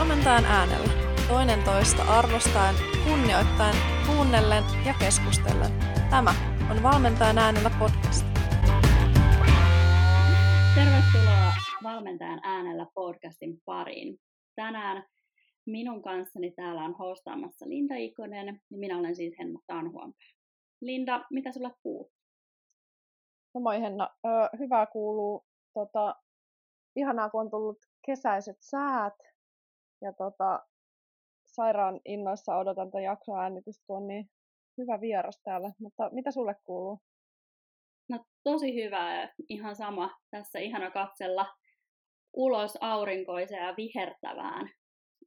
Valmentajan äänellä. Toinen toista arvostaen, kunnioittain, kuunnellen ja keskustellen. Tämä on Valmentajan äänellä podcast. Tervetuloa Valmentajan äänellä podcastin pariin. Tänään minun kanssani täällä on hostaamassa Linda Ikonen ja minä olen siis Henna Tanhuanpää. Linda, mitä sulle kuuluu? No moi Henna, öö, hyvää kuuluu. Tota, ihanaa, kun on tullut kesäiset säät. Ja tota, sairaan innoissa odotan tätä jakson äänitystä, kun on niin hyvä vieras täällä. Mutta mitä sulle kuuluu? No tosi hyvää ja ihan sama. Tässä ihana katsella ulos aurinkoiseen ja vihertävään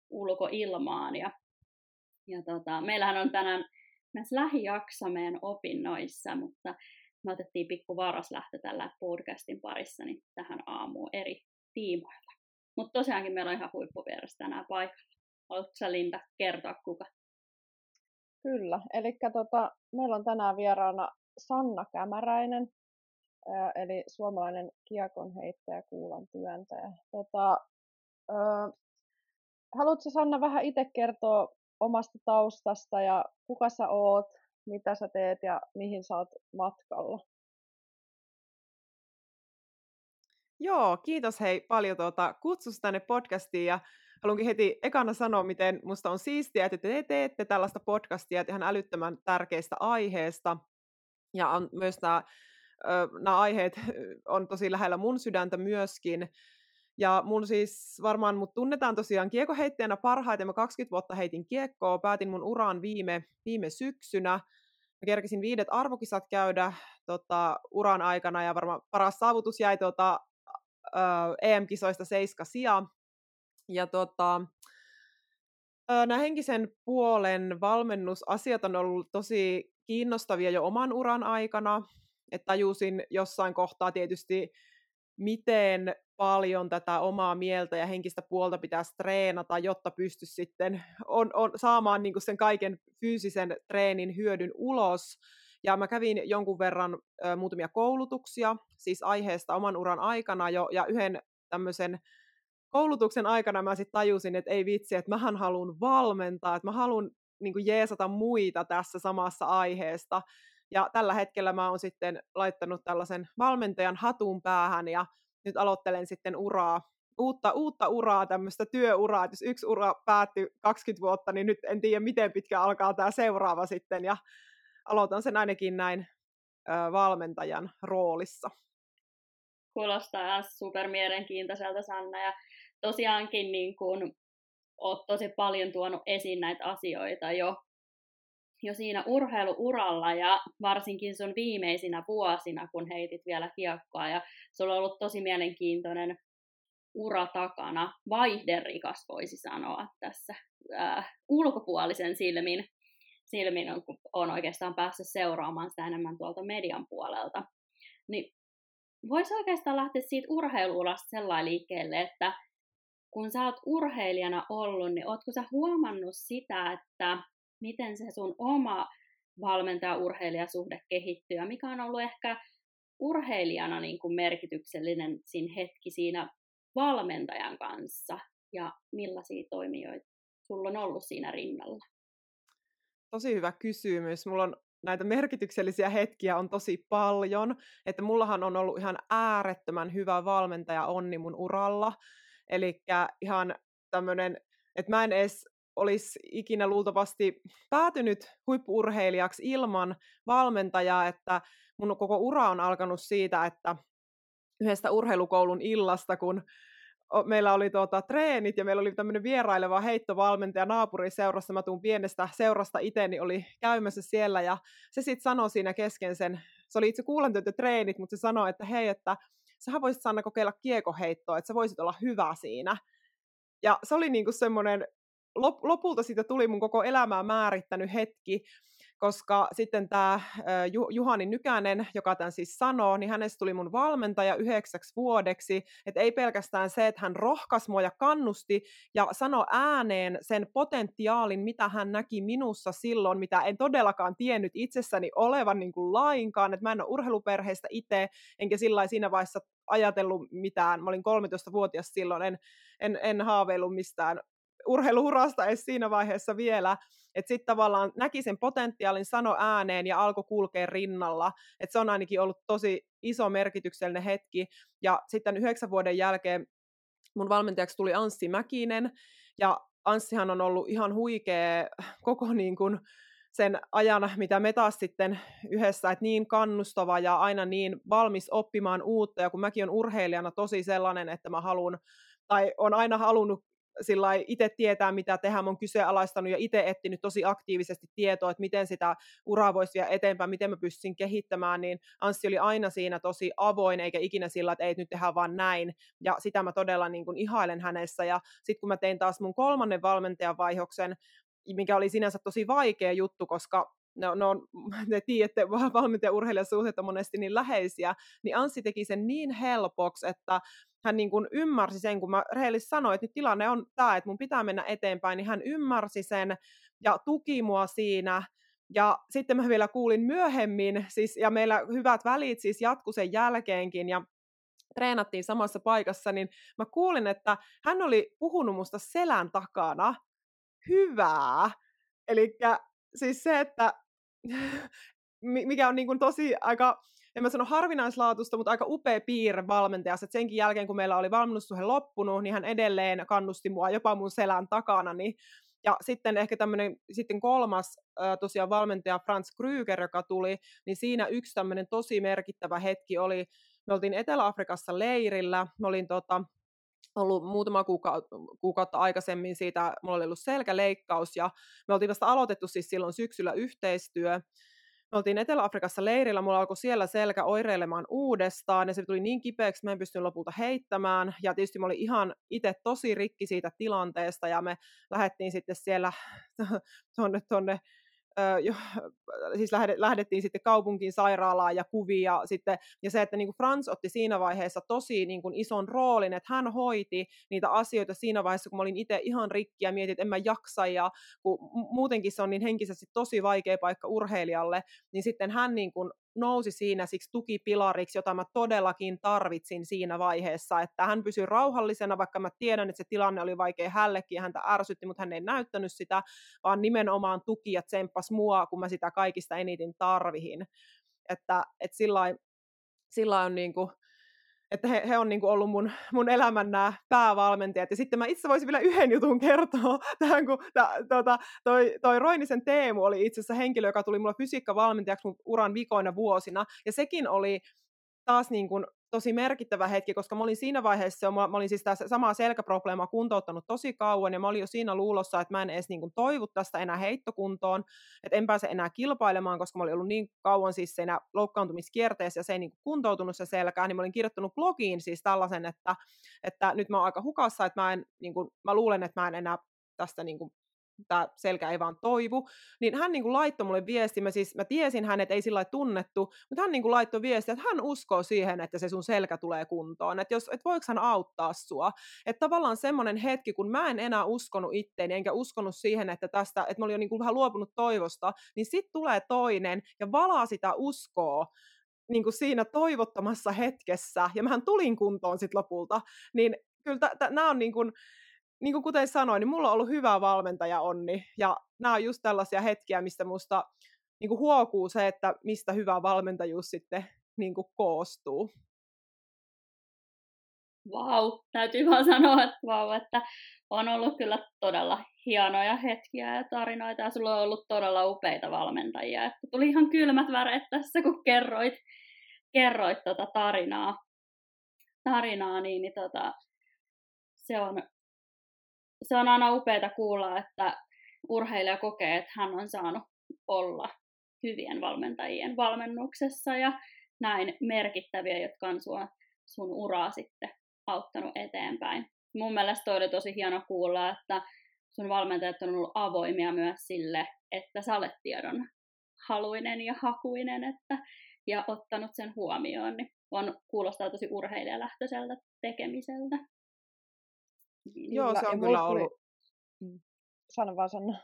ulkoilmaan. Ja, ja tota, meillähän on tänään myös lähijakso meidän opinnoissa, mutta me otettiin pikku varaslähtö tällä podcastin parissa niin tähän aamuun eri tiimoilla. Mutta tosiaankin meillä on ihan huippuvieras tänään paikalla. Haluatko sä Linda kertoa kuka? Kyllä, eli tota, meillä on tänään vieraana Sanna Kämäräinen, eli suomalainen kiekonheittäjä, kuulan työntäjä. Tota, haluatko Sanna vähän itse kertoa omasta taustasta ja kuka sä oot, mitä sä teet ja mihin sä oot matkalla? Joo, kiitos hei paljon tuota kutsusta tänne podcastiin ja haluankin heti ekana sanoa, miten musta on siistiä, että te teette tällaista podcastia ihan älyttömän tärkeistä aiheesta. Ja on myös nämä, nämä aiheet on tosi lähellä mun sydäntä myöskin. Ja mun siis varmaan mut tunnetaan tosiaan kiekoheittäjänä parhaiten. Mä 20 vuotta heitin kiekkoa, päätin mun uraan viime, viime syksynä. Mä kerkesin viidet arvokisat käydä tota, uran aikana ja varmaan paras saavutus jäi tota, EM-kisoista seiska sija. Ja tota, nämä henkisen puolen valmennusasiat on ollut tosi kiinnostavia jo oman uran aikana. Että tajusin jossain kohtaa tietysti, miten paljon tätä omaa mieltä ja henkistä puolta pitäisi treenata, jotta pystyisi sitten on, on, saamaan niin sen kaiken fyysisen treenin hyödyn ulos. Ja mä kävin jonkun verran ö, muutamia koulutuksia, siis aiheesta oman uran aikana jo, ja yhden tämmöisen koulutuksen aikana mä sitten tajusin, että ei vitsi, että mähän haluan valmentaa, että mä haluan niin jeesata muita tässä samassa aiheesta. Ja tällä hetkellä mä oon sitten laittanut tällaisen valmentajan hatun päähän ja nyt aloittelen sitten uraa, uutta, uutta uraa, tämmöistä työuraa, että jos yksi ura päättyi 20 vuotta, niin nyt en tiedä, miten pitkä alkaa tämä seuraava sitten, ja aloitan sen ainakin näin valmentajan roolissa. Kuulostaa super mielenkiintoiselta, Sanna, ja tosiaankin niin kun, oot tosi paljon tuonut esiin näitä asioita jo, jo siinä urheiluuralla ja varsinkin sun viimeisinä vuosina, kun heitit vielä kiekkoa ja sulla on ollut tosi mielenkiintoinen ura takana, vaihderikas voisi sanoa tässä äh, ulkopuolisen silmin, silmin on, kun on oikeastaan päässyt seuraamaan sitä enemmän tuolta median puolelta. Niin voisi oikeastaan lähteä siitä urheiluurasta sellainen liikkeelle, että kun sä oot urheilijana ollut, niin ootko sä huomannut sitä, että miten se sun oma valmentaja-urheilijasuhde kehittyy ja mikä on ollut ehkä urheilijana niin kuin merkityksellinen siinä hetki siinä valmentajan kanssa ja millaisia toimijoita sulla on ollut siinä rinnalla? Tosi hyvä kysymys. Mulla on näitä merkityksellisiä hetkiä on tosi paljon, että mullahan on ollut ihan äärettömän hyvä valmentaja onni mun uralla. Eli ihan tämmöinen, että mä en edes olisi ikinä luultavasti päätynyt huippuurheilijaksi ilman valmentajaa, että mun koko ura on alkanut siitä, että yhdestä urheilukoulun illasta, kun meillä oli tuota, treenit ja meillä oli tämmöinen vieraileva heittovalmentaja naapuriseurassa, mä tuun pienestä seurasta itse, niin oli käymässä siellä ja se sitten sanoi siinä kesken sen, se oli itse kuulantyötreenit, mutta se sanoi, että hei, että sähän voisit Sanna kokeilla kiekoheittoa, että sä voisit olla hyvä siinä. Ja se oli niinku semmoinen, lopulta siitä tuli mun koko elämää määrittänyt hetki, koska sitten tämä Juhani Nykänen, joka tämän siis sanoo, niin hänestä tuli mun valmentaja yhdeksäksi vuodeksi, että ei pelkästään se, että hän rohkas mua ja kannusti ja sanoi ääneen sen potentiaalin, mitä hän näki minussa silloin, mitä en todellakaan tiennyt itsessäni olevan niin kuin lainkaan, että mä en ole urheiluperheestä itse, enkä sillä siinä vaiheessa ajatellut mitään, mä olin 13-vuotias silloin, en, en, en haaveillut mistään urheiluurasta edes siinä vaiheessa vielä, että sitten tavallaan näki sen potentiaalin, sano ääneen ja alkoi kulkea rinnalla. Että se on ainakin ollut tosi iso merkityksellinen hetki. Ja sitten yhdeksän vuoden jälkeen mun valmentajaksi tuli Anssi Mäkinen, ja Anssihan on ollut ihan huikea koko niin kuin sen ajan, mitä me taas sitten yhdessä, että niin kannustava ja aina niin valmis oppimaan uutta, ja kun mäkin on urheilijana tosi sellainen, että mä haluan, tai on aina halunnut sillä itse tietää, mitä tehdä, mä oon kyseenalaistanut ja itse etsinyt tosi aktiivisesti tietoa, että miten sitä uraa voisi viedä eteenpäin, miten mä pystyisin kehittämään, niin Anssi oli aina siinä tosi avoin, eikä ikinä sillä, että ei nyt tehdä vaan näin, ja sitä mä todella niin kuin ihailen hänessä, ja sitten kun mä tein taas mun kolmannen valmentajan vaihoksen, mikä oli sinänsä tosi vaikea juttu, koska no, no, ne tiedätte, valmentaja urheilijasuhteet on monesti niin läheisiä, niin Anssi teki sen niin helpoksi, että hän niin kuin ymmärsi sen, kun mä rehellisesti sanoin, että nyt tilanne on tämä, että mun pitää mennä eteenpäin, niin hän ymmärsi sen ja tuki mua siinä. Ja sitten mä vielä kuulin myöhemmin, siis, ja meillä hyvät välit siis jatku sen jälkeenkin, ja treenattiin samassa paikassa, niin mä kuulin, että hän oli puhunut musta selän takana hyvää. Eli siis se, että mikä on niin kuin tosi aika en mä sano harvinaislaatusta, mutta aika upea piirre valmentajassa, että senkin jälkeen, kun meillä oli valmennussuhe loppunut, niin hän edelleen kannusti mua jopa mun selän takana, niin ja sitten ehkä tämmöinen sitten kolmas tosiaan valmentaja Franz Krüger, joka tuli, niin siinä yksi tämmöinen tosi merkittävä hetki oli, me oltiin Etelä-Afrikassa leirillä, me olin tota, ollut muutama kuukautta, kuukautta aikaisemmin siitä, mulla oli ollut selkäleikkaus ja me oltiin vasta aloitettu siis silloin syksyllä yhteistyö. Me oltiin Etelä-Afrikassa leirillä, mulla alkoi siellä selkä oireilemaan uudestaan, ja se tuli niin kipeäksi, että mä en pystynyt lopulta heittämään, ja tietysti mä olin ihan itse tosi rikki siitä tilanteesta, ja me lähdettiin sitten siellä tuonne, tuonne jo, siis lähdettiin sitten kaupunkiin sairaalaan ja kuvia sitten, ja se, että niin kuin Frans otti siinä vaiheessa tosi niin kuin ison roolin, että hän hoiti niitä asioita siinä vaiheessa, kun mä olin itse ihan rikki ja mietin, että en mä jaksa, ja kun muutenkin se on niin henkisesti tosi vaikea paikka urheilijalle, niin sitten hän niin kuin nousi siinä siksi tukipilariksi, jota mä todellakin tarvitsin siinä vaiheessa, että hän pysyi rauhallisena, vaikka mä tiedän, että se tilanne oli vaikea hällekin ja häntä ärsytti, mutta hän ei näyttänyt sitä, vaan nimenomaan tuki ja tsemppas mua, kun mä sitä kaikista eniten tarvihin. Että, että sillä on niin kuin, että he, he on niin kuin ollut mun, mun elämän nämä päävalmentajat. Ja sitten mä itse voisin vielä yhden jutun kertoa tähän, kun ta, tota, toi, toi Roinisen Teemu oli itse asiassa henkilö, joka tuli mulla fysiikkavalmentajaksi mun uran vikoina vuosina. Ja sekin oli taas niin kuin tosi merkittävä hetki, koska mä olin siinä vaiheessa, mä, mä olin siis tässä samaa selkäprobleemaa kuntouttanut tosi kauan, ja mä olin jo siinä luulossa, että mä en edes niin kuin toivu tästä enää heittokuntoon, että en pääse enää kilpailemaan, koska mä olin ollut niin kauan siis siinä loukkaantumiskierteessä, ja se ei niin kuin kuntoutunut se selkää, niin mä olin kirjoittanut blogiin siis tällaisen, että, että nyt mä oon aika hukassa, että mä, en, niin kuin, mä luulen, että mä en enää tästä niin kuin tämä selkä ei vaan toivu, niin hän niin kuin laittoi mulle viesti, mä, siis, mä tiesin hänet, ei sillä tunnettu, mutta hän niin kuin laittoi viesti, että hän uskoo siihen, että se sun selkä tulee kuntoon, että, jos, että voiko hän auttaa sua, että tavallaan semmoinen hetki, kun mä en enää uskonut itteeni, enkä uskonut siihen, että tästä, että mä olin jo niin kuin vähän luopunut toivosta, niin sitten tulee toinen ja valaa sitä uskoa, niin kuin siinä toivottomassa hetkessä, ja mähän tulin kuntoon sitten lopulta, niin kyllä nämä on niin kuin, niin kuin kuten sanoin, niin mulla on ollut hyvä valmentaja onni, ja nämä on just tällaisia hetkiä, mistä musta niin kuin huokuu se, että mistä hyvä valmentajuus sitten niin kuin koostuu. Vau, wow, täytyy vaan sanoa, että wow, että on ollut kyllä todella hienoja hetkiä ja tarinoita, ja sulla on ollut todella upeita valmentajia. Että tuli ihan kylmät väreet tässä, kun kerroit, kerroit tota tarinaa, tarinaa niin, niin tota, se on se on aina upeaa kuulla, että urheilija kokee, että hän on saanut olla hyvien valmentajien valmennuksessa ja näin merkittäviä, jotka on sun, sun uraa sitten auttanut eteenpäin. Mun mielestä oli tosi hieno kuulla, että sun valmentajat on ollut avoimia myös sille, että sä olet tiedon haluinen ja hakuinen että, ja ottanut sen huomioon, niin on, kuulostaa tosi urheilijalähtöiseltä tekemiseltä. Joo, se on kyllä ollut. Mm. Sano vaan sano.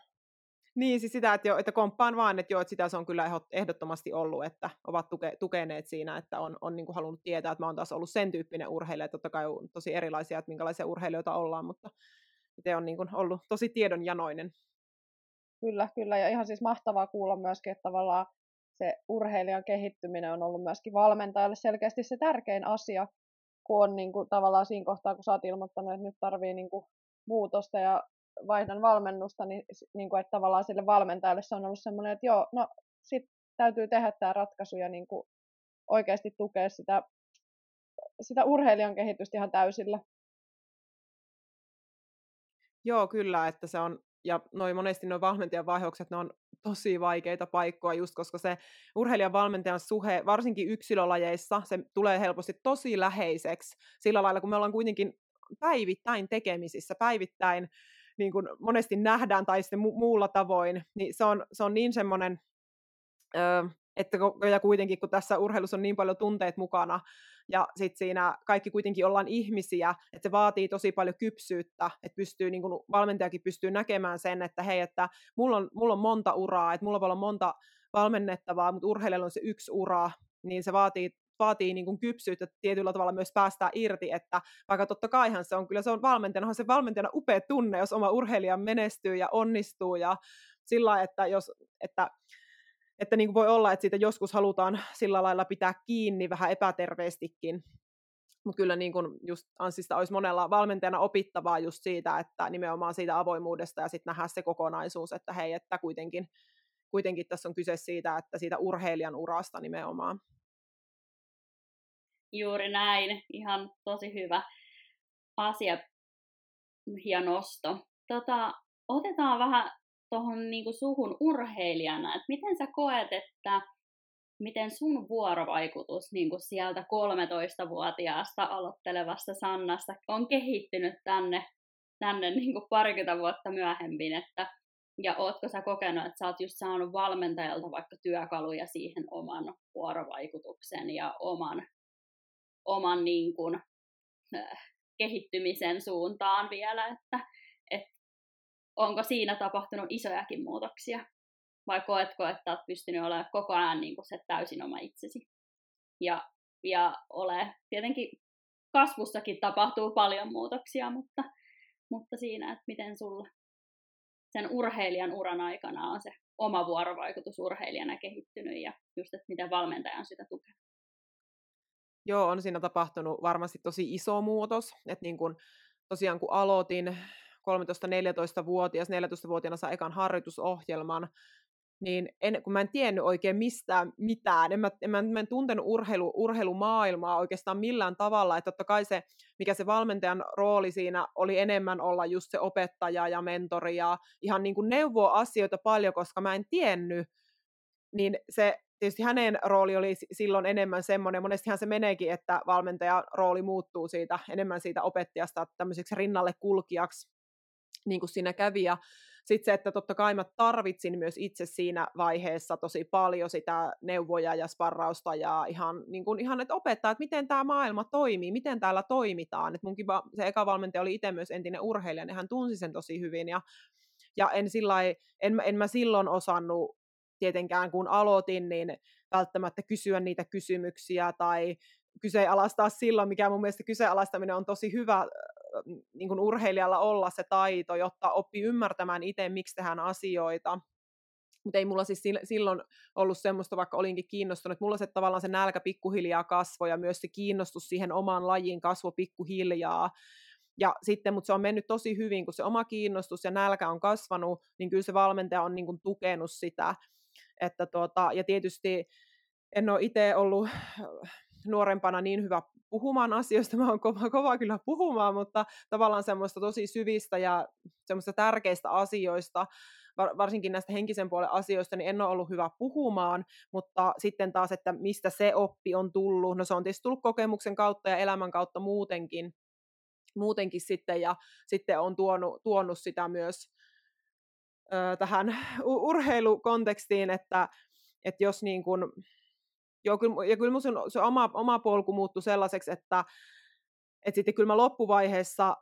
Niin, siis sitä, että, jo, että komppaan vaan, että joo, että sitä se on kyllä ehdottomasti ollut, että ovat tuke, tukeneet siinä, että on, on niin kuin halunnut tietää, että mä oon taas ollut sen tyyppinen urheilija, totta kai on tosi erilaisia, että minkälaisia urheilijoita ollaan, mutta itse on niin kuin ollut tosi tiedonjanoinen. Kyllä, kyllä. Ja ihan siis mahtavaa kuulla myöskin, että tavallaan se urheilijan kehittyminen on ollut myöskin valmentajalle selkeästi se tärkein asia, kun on niin kuin, tavallaan siinä kohtaa, kun sä oot ilmoittanut, että nyt tarvii niin kuin, muutosta ja vaihdan valmennusta, niin, niin kuin, että tavallaan sille valmentajalle se on ollut semmoinen, että joo, no sit täytyy tehdä tämä ratkaisu ja niin kuin, oikeasti tukea sitä, sitä urheilijan kehitystä ihan täysillä. Joo, kyllä, että se on, ja noin monesti nuo valmentajan vaihdokset, ne on tosi vaikeita paikkoja, just koska se urheilijan valmentajan suhe, varsinkin yksilölajeissa, se tulee helposti tosi läheiseksi sillä lailla, kun me ollaan kuitenkin päivittäin tekemisissä, päivittäin niin kuin monesti nähdään tai sitten mu- muulla tavoin, niin se on, se on niin semmoinen, öö, että ja kuitenkin kun tässä urheilussa on niin paljon tunteet mukana, ja sitten siinä kaikki kuitenkin ollaan ihmisiä, että se vaatii tosi paljon kypsyyttä, että pystyy, niin kuin valmentajakin pystyy näkemään sen, että hei, että mulla on, mulla on monta uraa, että mulla voi olla monta valmennettavaa, mutta urheilijalla on se yksi ura, niin se vaatii vaatii niin kuin kypsyyttä tietyllä tavalla myös päästää irti, että vaikka totta kaihan se on, kyllä se on valmentajana, se valmentajana upea tunne, jos oma urheilija menestyy ja onnistuu ja sillä että jos, että että niin kuin voi olla, että siitä joskus halutaan sillä lailla pitää kiinni vähän epäterveestikin. Mutta kyllä niin kuin just Anssista olisi monella valmentajana opittavaa just siitä, että nimenomaan siitä avoimuudesta ja sitten nähdä se kokonaisuus, että hei, että kuitenkin, kuitenkin tässä on kyse siitä, että siitä urheilijan urasta nimenomaan. Juuri näin, ihan tosi hyvä asia ja nosto. Tota, otetaan vähän tuohon niinku suhun urheilijana, että miten sä koet, että miten sun vuorovaikutus niin kuin sieltä 13-vuotiaasta aloittelevasta Sannasta on kehittynyt tänne, tänne niin kuin parikymmentä vuotta myöhemmin, että ja ootko sä kokenut, että sä oot just saanut valmentajalta vaikka työkaluja siihen oman vuorovaikutuksen ja oman, oman niin kuin, äh, kehittymisen suuntaan vielä, että onko siinä tapahtunut isojakin muutoksia? Vai koetko, että olet pystynyt olemaan koko ajan niin kuin se täysin oma itsesi? Ja, ja ole, tietenkin kasvussakin tapahtuu paljon muutoksia, mutta, mutta siinä, että miten sulla sen urheilijan uran aikana on se oma vuorovaikutus urheilijana kehittynyt ja just, että miten valmentaja on sitä tukenut. Joo, on siinä tapahtunut varmasti tosi iso muutos, että niin kun, tosiaan kun aloitin 13-14-vuotias, 14-vuotiaana sai ekan harjoitusohjelman, niin en, kun mä en tiennyt oikein mistään mitään, en mä, en, mä, mä en tuntenut urheilu, urheilumaailmaa oikeastaan millään tavalla, että totta kai se, mikä se valmentajan rooli siinä oli enemmän olla just se opettaja ja mentori ja ihan niin kuin neuvoa asioita paljon, koska mä en tiennyt, niin se tietysti hänen rooli oli silloin enemmän semmoinen, monestihan se meneekin, että valmentajan rooli muuttuu siitä enemmän siitä opettajasta tämmöiseksi rinnalle kulkijaksi, niin kuin siinä kävi. Ja sitten se, että totta kai mä tarvitsin myös itse siinä vaiheessa tosi paljon sitä neuvoja ja sparrausta ja ihan, niin kuin, ihan että opettaa, että miten tämä maailma toimii, miten täällä toimitaan. Et munkin se eka valmentaja oli itse myös entinen urheilija, niin hän tunsi sen tosi hyvin ja, ja en, sillai, en, en mä silloin osannut tietenkään kun aloitin, niin välttämättä kysyä niitä kysymyksiä tai kyseenalaistaa silloin, mikä mun mielestä kyseenalaistaminen on tosi hyvä niin kuin urheilijalla olla se taito, jotta oppii ymmärtämään itse, miksi tehdään asioita. Mutta ei mulla siis silloin ollut semmoista, vaikka olinkin kiinnostunut, mulla se tavallaan se nälkä pikkuhiljaa kasvoi ja myös se kiinnostus siihen omaan lajiin kasvoi pikkuhiljaa. Ja sitten, mutta se on mennyt tosi hyvin, kun se oma kiinnostus ja nälkä on kasvanut, niin kyllä se valmentaja on niin kuin tukenut sitä. Että tuota, ja tietysti en ole itse ollut nuorempana niin hyvä puhumaan asioista, mä oon kova, kova kyllä puhumaan, mutta tavallaan semmoista tosi syvistä ja semmoista tärkeistä asioista, varsinkin näistä henkisen puolen asioista, niin en ole ollut hyvä puhumaan, mutta sitten taas, että mistä se oppi on tullut, no se on tietysti tullut kokemuksen kautta ja elämän kautta muutenkin, muutenkin sitten, ja sitten on tuonut, tuonut sitä myös ö, tähän urheilukontekstiin, että, että jos niin kuin, joo, kyllä, ja kyllä mun se, oma, oma polku muuttui sellaiseksi, että, että sitten kyllä mä loppuvaiheessa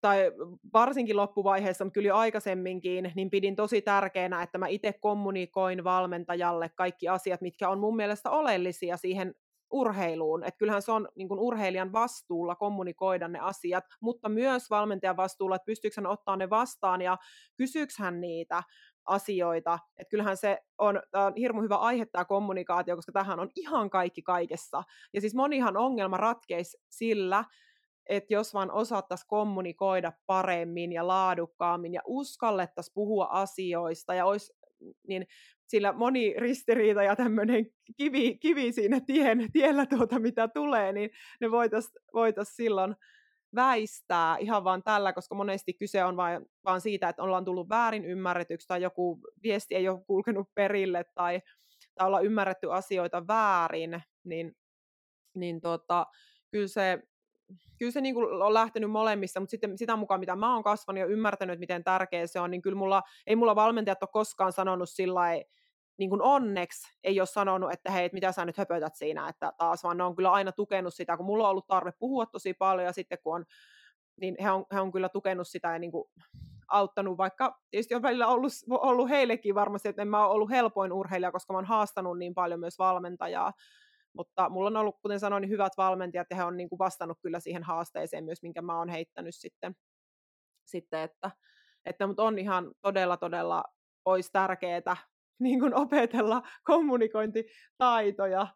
tai varsinkin loppuvaiheessa, mutta kyllä jo aikaisemminkin, niin pidin tosi tärkeänä, että mä itse kommunikoin valmentajalle kaikki asiat, mitkä on mun mielestä oleellisia siihen urheiluun. Että kyllähän se on niin kuin urheilijan vastuulla kommunikoida ne asiat, mutta myös valmentajan vastuulla, että pystyykö hän ottaa ne vastaan ja kysyykö hän niitä asioita. Että kyllähän se on, on hirmu hyvä aihe tämä kommunikaatio, koska tähän on ihan kaikki kaikessa. Ja siis monihan ongelma ratkeisi sillä, että jos vaan osattaisiin kommunikoida paremmin ja laadukkaammin ja uskallettaisiin puhua asioista ja olisi niin sillä moni ristiriita ja tämmöinen kivi, kivi siinä tien, tiellä, tuota, mitä tulee, niin ne voitaisiin voitais silloin väistää ihan vaan tällä, koska monesti kyse on vain, vaan siitä, että ollaan tullut väärin ymmärretyksi tai joku viesti ei ole kulkenut perille tai, tai ollaan ymmärretty asioita väärin, niin, niin tota, kyllä se, kyllä se niin kuin on lähtenyt molemmissa, mutta sitten sitä mukaan, mitä mä oon kasvanut ja ymmärtänyt, miten tärkeä se on, niin kyllä mulla, ei mulla valmentajat ole koskaan sanonut sillä niin kuin onneksi ei ole sanonut, että hei, mitä sä nyt höpötät siinä, että taas, vaan ne on kyllä aina tukenut sitä, kun mulla on ollut tarve puhua tosi paljon, ja sitten kun on, niin he on, he on kyllä tukenut sitä ja niin kuin auttanut, vaikka tietysti on välillä ollut, ollut heillekin varmasti, että en mä ole ollut helpoin urheilija, koska mä oon haastanut niin paljon myös valmentajaa, mutta mulla on ollut, kuten sanoin, niin hyvät valmentajat, ja he on niin kuin vastannut kyllä siihen haasteeseen myös, minkä mä oon heittänyt sitten, sitten että, että mutta on ihan todella, todella olisi tärkeää niin kuin opetella kommunikointitaitoja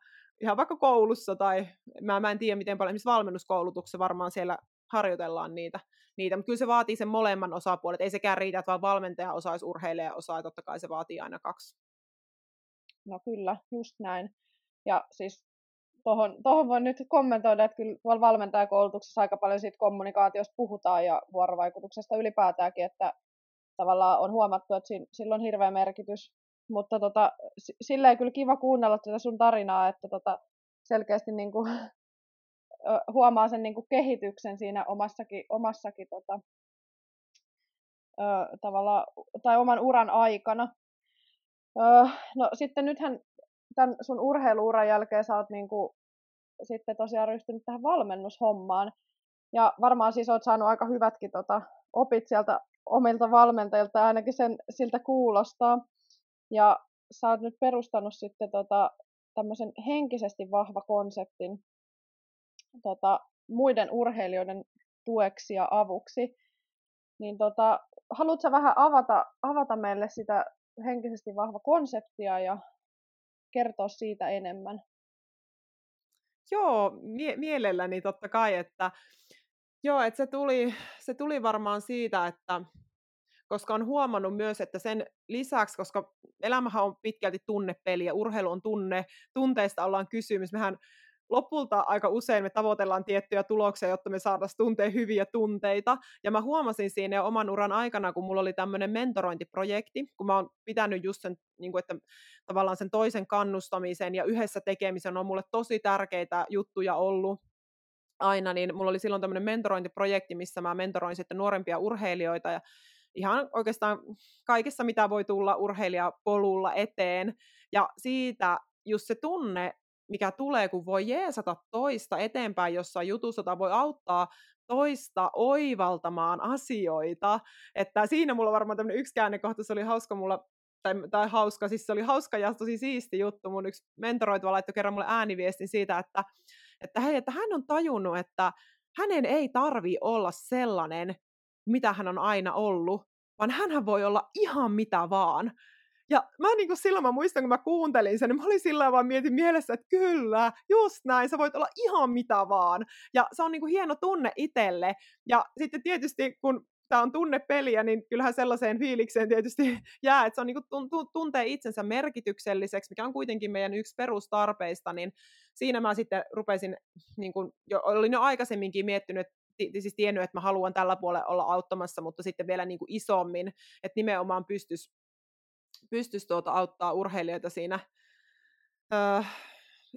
ihan vaikka koulussa tai mä, mä en tiedä miten paljon, esimerkiksi valmennuskoulutuksessa varmaan siellä harjoitellaan niitä, niitä. mutta kyllä se vaatii sen molemman osapuolet, ei sekään riitä, että vaan valmentaja osaisi urheilija osaa, totta kai se vaatii aina kaksi. No kyllä, just näin. Ja siis tuohon, tohon voin nyt kommentoida, että kyllä valmentajakoulutuksessa aika paljon siitä kommunikaatiosta puhutaan ja vuorovaikutuksesta ylipäätäänkin, että tavallaan on huomattu, että sillä on hirveä merkitys mutta tota, sillä ei kyllä kiva kuunnella tätä sun tarinaa, että tota, selkeästi niin kuin, huomaa sen niin kuin kehityksen siinä omassakin, omassakin tota, tavalla, tai oman uran aikana. No sitten nythän tämän sun urheiluuran jälkeen sä oot niin kuin, sitten tosiaan ryhtynyt tähän valmennushommaan. Ja varmaan siis oot saanut aika hyvätkin tota, opit sieltä omilta valmentajilta, ainakin sen siltä kuulostaa. Ja sä oot nyt perustanut sitten tota, tämmöisen henkisesti vahva konseptin tota, muiden urheilijoiden tueksi ja avuksi. Niin tota, haluatko vähän avata, avata meille sitä henkisesti vahva konseptia ja kertoa siitä enemmän? Joo, mie- mielelläni totta kai, että joo, että se tuli, se tuli varmaan siitä, että koska on huomannut myös, että sen lisäksi, koska elämähän on pitkälti tunnepeli ja urheilu on tunne, tunteista ollaan kysymys, mehän lopulta aika usein me tavoitellaan tiettyjä tuloksia, jotta me saataisiin tuntea hyviä tunteita. Ja mä huomasin siinä jo oman uran aikana, kun mulla oli tämmöinen mentorointiprojekti, kun mä oon pitänyt just sen, niin kuin, että tavallaan sen toisen kannustamisen ja yhdessä tekemisen on mulle tosi tärkeitä juttuja ollut aina, niin mulla oli silloin tämmöinen mentorointiprojekti, missä mä mentoroin sitten nuorempia urheilijoita ja ihan oikeastaan kaikessa, mitä voi tulla urheilijapolulla eteen. Ja siitä just se tunne, mikä tulee, kun voi jeesata toista eteenpäin jossain jutussa tai voi auttaa toista oivaltamaan asioita. Että siinä mulla varmaan tämmöinen yksi käännekohta, se oli hauska mulla, tai, tai hauska, siis se oli hauska ja tosi siisti juttu. Mun yksi mentoroituva laittoi kerran mulle ääniviestin siitä, että, että hei, että hän on tajunnut, että hänen ei tarvi olla sellainen, mitä hän on aina ollut, vaan hän voi olla ihan mitä vaan. Ja mä niin kuin silloin mä muistan, kun mä kuuntelin sen, niin mä olin sillä vaan mietin mielessä, että kyllä, just näin, sä voit olla ihan mitä vaan. Ja se on niin kuin hieno tunne itselle. Ja sitten tietysti, kun tämä on tunnepeliä, niin kyllähän sellaiseen fiilikseen tietysti jää, että se on niin kuin tuntee itsensä merkitykselliseksi, mikä on kuitenkin meidän yksi perustarpeista, niin siinä mä sitten rupesin, niin kuin jo, olin jo aikaisemminkin miettinyt, siis tiennyt, että mä haluan tällä puolella olla auttamassa, mutta sitten vielä niin kuin isommin, että nimenomaan pystyisi pystyisi tuota auttaa urheilijoita siinä öö,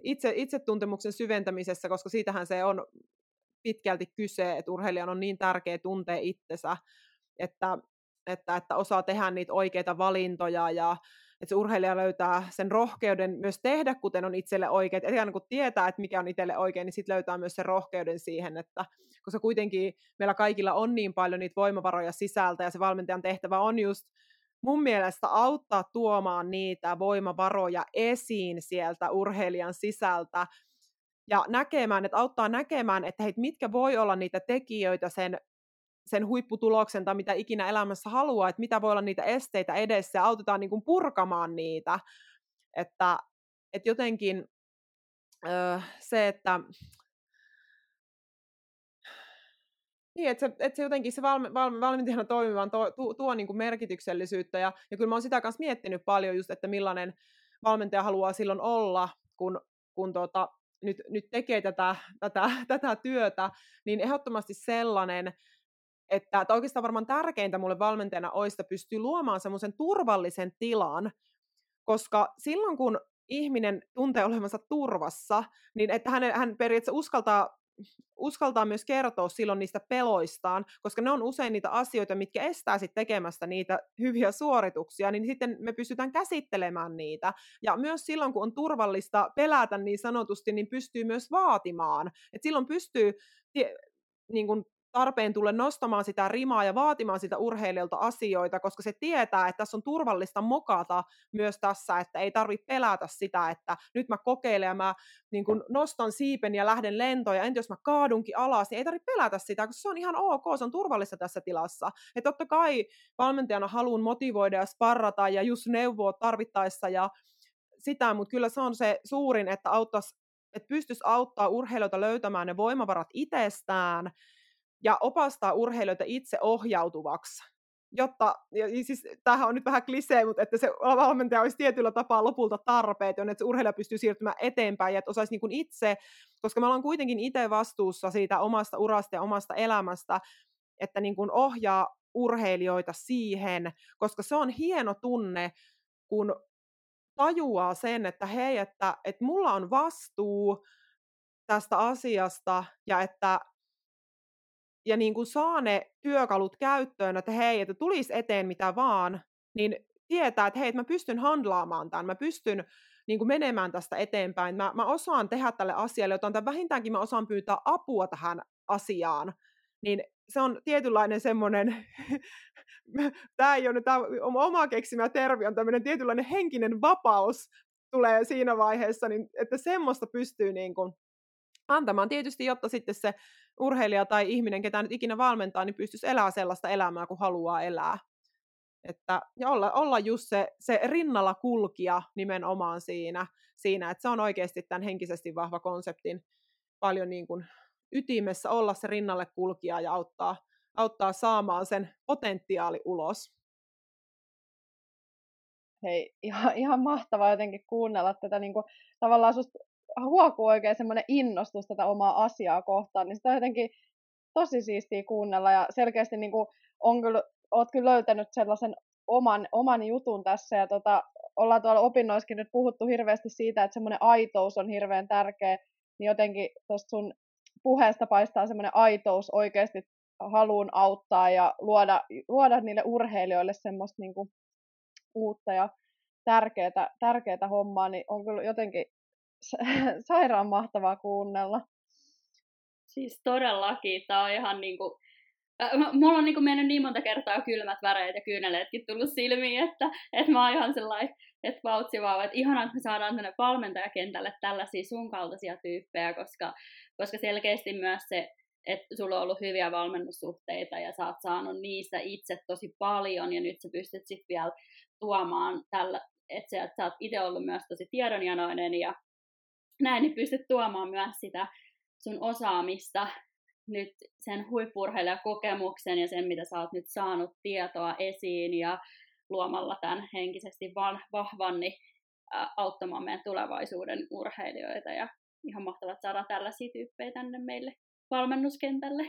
itse, itsetuntemuksen syventämisessä, koska siitähän se on pitkälti kyse, että urheilijan on niin tärkeä tuntea itsensä, että, että, että osaa tehdä niitä oikeita valintoja ja että se urheilija löytää sen rohkeuden myös tehdä, kuten on itselle oikein. Eli aina kun tietää, että mikä on itselle oikein, niin sitten löytää myös sen rohkeuden siihen, että koska kuitenkin meillä kaikilla on niin paljon niitä voimavaroja sisältä ja se valmentajan tehtävä on just mun mielestä auttaa tuomaan niitä voimavaroja esiin sieltä urheilijan sisältä, ja näkemään, että auttaa näkemään, että hei, mitkä voi olla niitä tekijöitä sen, sen huipputuloksen tai mitä ikinä elämässä haluaa, että mitä voi olla niitä esteitä edessä ja autetaan niin kuin purkamaan niitä. Että, että jotenkin öö, se, että Niin, että se, että se jotenkin se valme, valme, valmentajana toimivan tuo, tuo, tuo niin kuin merkityksellisyyttä, ja, ja kyllä mä oon sitä kanssa miettinyt paljon just, että millainen valmentaja haluaa silloin olla, kun, kun tota, nyt, nyt tekee tätä, tätä, tätä työtä, niin ehdottomasti sellainen, että, että oikeastaan varmaan tärkeintä mulle valmentajana olisi, että pystyy luomaan semmoisen turvallisen tilan, koska silloin kun ihminen tuntee olevansa turvassa, niin että hän, hän periaatteessa uskaltaa uskaltaa myös kertoa silloin niistä peloistaan, koska ne on usein niitä asioita, mitkä estää sitten tekemästä niitä hyviä suorituksia, niin sitten me pystytään käsittelemään niitä. Ja myös silloin, kun on turvallista pelätä niin sanotusti, niin pystyy myös vaatimaan. Et silloin pystyy niin kuin tarpeen tulla nostamaan sitä rimaa ja vaatimaan sitä urheilijalta asioita, koska se tietää, että tässä on turvallista mokata myös tässä, että ei tarvitse pelätä sitä, että nyt mä kokeilen ja mä niin kun nostan siipen ja lähden lentoon ja entä jos mä kaadunkin alas, niin ei tarvitse pelätä sitä, koska se on ihan ok, se on turvallista tässä tilassa. Ja totta kai valmentajana haluan motivoida ja sparrata ja just neuvoa tarvittaessa ja sitä, mutta kyllä se on se suurin, että auttaisi että pystyisi auttaa urheilijoita löytämään ne voimavarat itsestään, ja opastaa urheilijoita itse ohjautuvaksi, jotta, ja siis tämähän on nyt vähän klisee, mutta että se valmentaja olisi tietyllä tapaa lopulta tarpeet, että se urheilija pystyy siirtymään eteenpäin ja että osaisi niin kuin itse, koska me ollaan kuitenkin itse vastuussa siitä omasta urasta ja omasta elämästä, että niin kuin ohjaa urheilijoita siihen, koska se on hieno tunne, kun tajuaa sen, että hei, että, että mulla on vastuu tästä asiasta ja että ja niin kuin saa ne työkalut käyttöön, että hei, että tulisi eteen mitä vaan, niin tietää, että hei, että mä pystyn handlaamaan tämän, mä pystyn niin kuin menemään tästä eteenpäin, mä, mä osaan tehdä tälle asialle jotain, tai vähintäänkin mä osaan pyytää apua tähän asiaan, niin se on tietynlainen semmoinen, tämä ei ole tämä oma keksimä termi, on tämmöinen tietynlainen henkinen vapaus tulee siinä vaiheessa, niin että semmoista pystyy niin kuin antamaan tietysti, jotta sitten se urheilija tai ihminen, ketä nyt ikinä valmentaa, niin pystyisi elämään sellaista elämää, kuin haluaa elää. Että, ja olla, olla just se, se rinnalla kulkija nimenomaan siinä, siinä, että se on oikeasti tämän henkisesti vahva konseptin paljon niin kuin ytimessä olla se rinnalle kulkija ja auttaa, auttaa saamaan sen potentiaali ulos. Hei, ihan, ihan mahtavaa jotenkin kuunnella tätä niin kuin, tavallaan susta huokuu oikein semmoinen innostus tätä omaa asiaa kohtaan, niin sitä on jotenkin tosi siistiä kuunnella. Ja selkeästi niin kuin on kyllä, oot kyllä löytänyt sellaisen oman, oman jutun tässä ja tota, ollaan tuolla opinnoissakin nyt puhuttu hirveästi siitä, että semmoinen aitous on hirveän tärkeä, niin jotenkin tuosta sun puheesta paistaa semmoinen aitous oikeasti haluun auttaa ja luoda, luoda niille urheilijoille semmoista niin kuin uutta ja tärkeää, tärkeää hommaa, niin on kyllä jotenkin sairaan mahtavaa kuunnella. Siis todellakin, tämä on ihan niinku, äh, mulla on niinku mennyt niin monta kertaa kylmät väreet ja kyyneleetkin tullut silmiin, että, että mä oon ihan sellainen, että vautsi vaan, että ihanaa, että me saadaan tänne valmentajakentälle tällaisia sun kaltaisia tyyppejä, koska, koska selkeästi myös se, että sulla on ollut hyviä valmennussuhteita ja sä oot saanut niistä itse tosi paljon ja nyt sä pystyt sitten vielä tuomaan tällä, että sä, että sä oot itse ollut myös tosi tiedonjanoinen ja näin niin pystyt tuomaan myös sitä sun osaamista nyt sen huippurheilijakokemuksen ja sen, mitä sä oot nyt saanut tietoa esiin ja luomalla tämän henkisesti vahvan, niin auttamaan meidän tulevaisuuden urheilijoita ja ihan mahtavaa, että saadaan tällaisia tyyppejä tänne meille valmennuskentälle.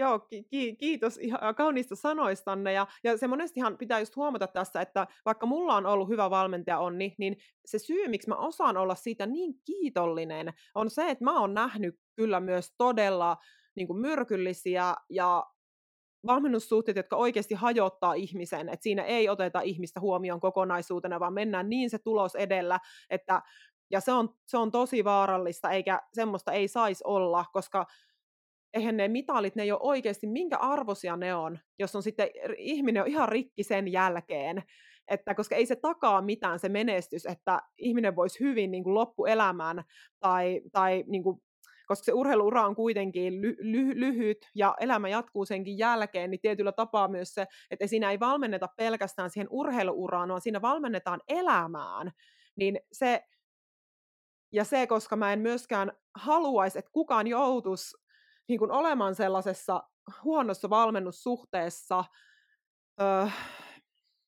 Joo, ki- kiitos ihan kauniista sanoistanne. Ja, ja se monestihan pitää just huomata tässä, että vaikka mulla on ollut hyvä valmentaja onni, niin se syy, miksi mä osaan olla siitä niin kiitollinen, on se, että mä oon nähnyt kyllä myös todella niin kuin myrkyllisiä ja valmennussuhteet, jotka oikeasti hajottaa ihmisen, että siinä ei oteta ihmistä huomioon kokonaisuutena, vaan mennään niin se tulos edellä, että ja se on, se on tosi vaarallista, eikä semmoista ei saisi olla, koska eihän ne mitalit, ne ei ole oikeasti, minkä arvoisia ne on, jos on sitten ihminen on ihan rikki sen jälkeen. että koska ei se takaa mitään se menestys, että ihminen voisi hyvin niin kuin loppuelämään tai, tai niin kuin koska se urheiluura on kuitenkin ly- ly- lyhyt ja elämä jatkuu senkin jälkeen, niin tietyllä tapaa myös se, että siinä ei valmenneta pelkästään siihen urheiluuraan, vaan siinä valmennetaan elämään, niin se, ja se, koska mä en myöskään haluaisi, että kukaan joutuisi niin kuin olemaan sellaisessa huonossa valmennussuhteessa, öö,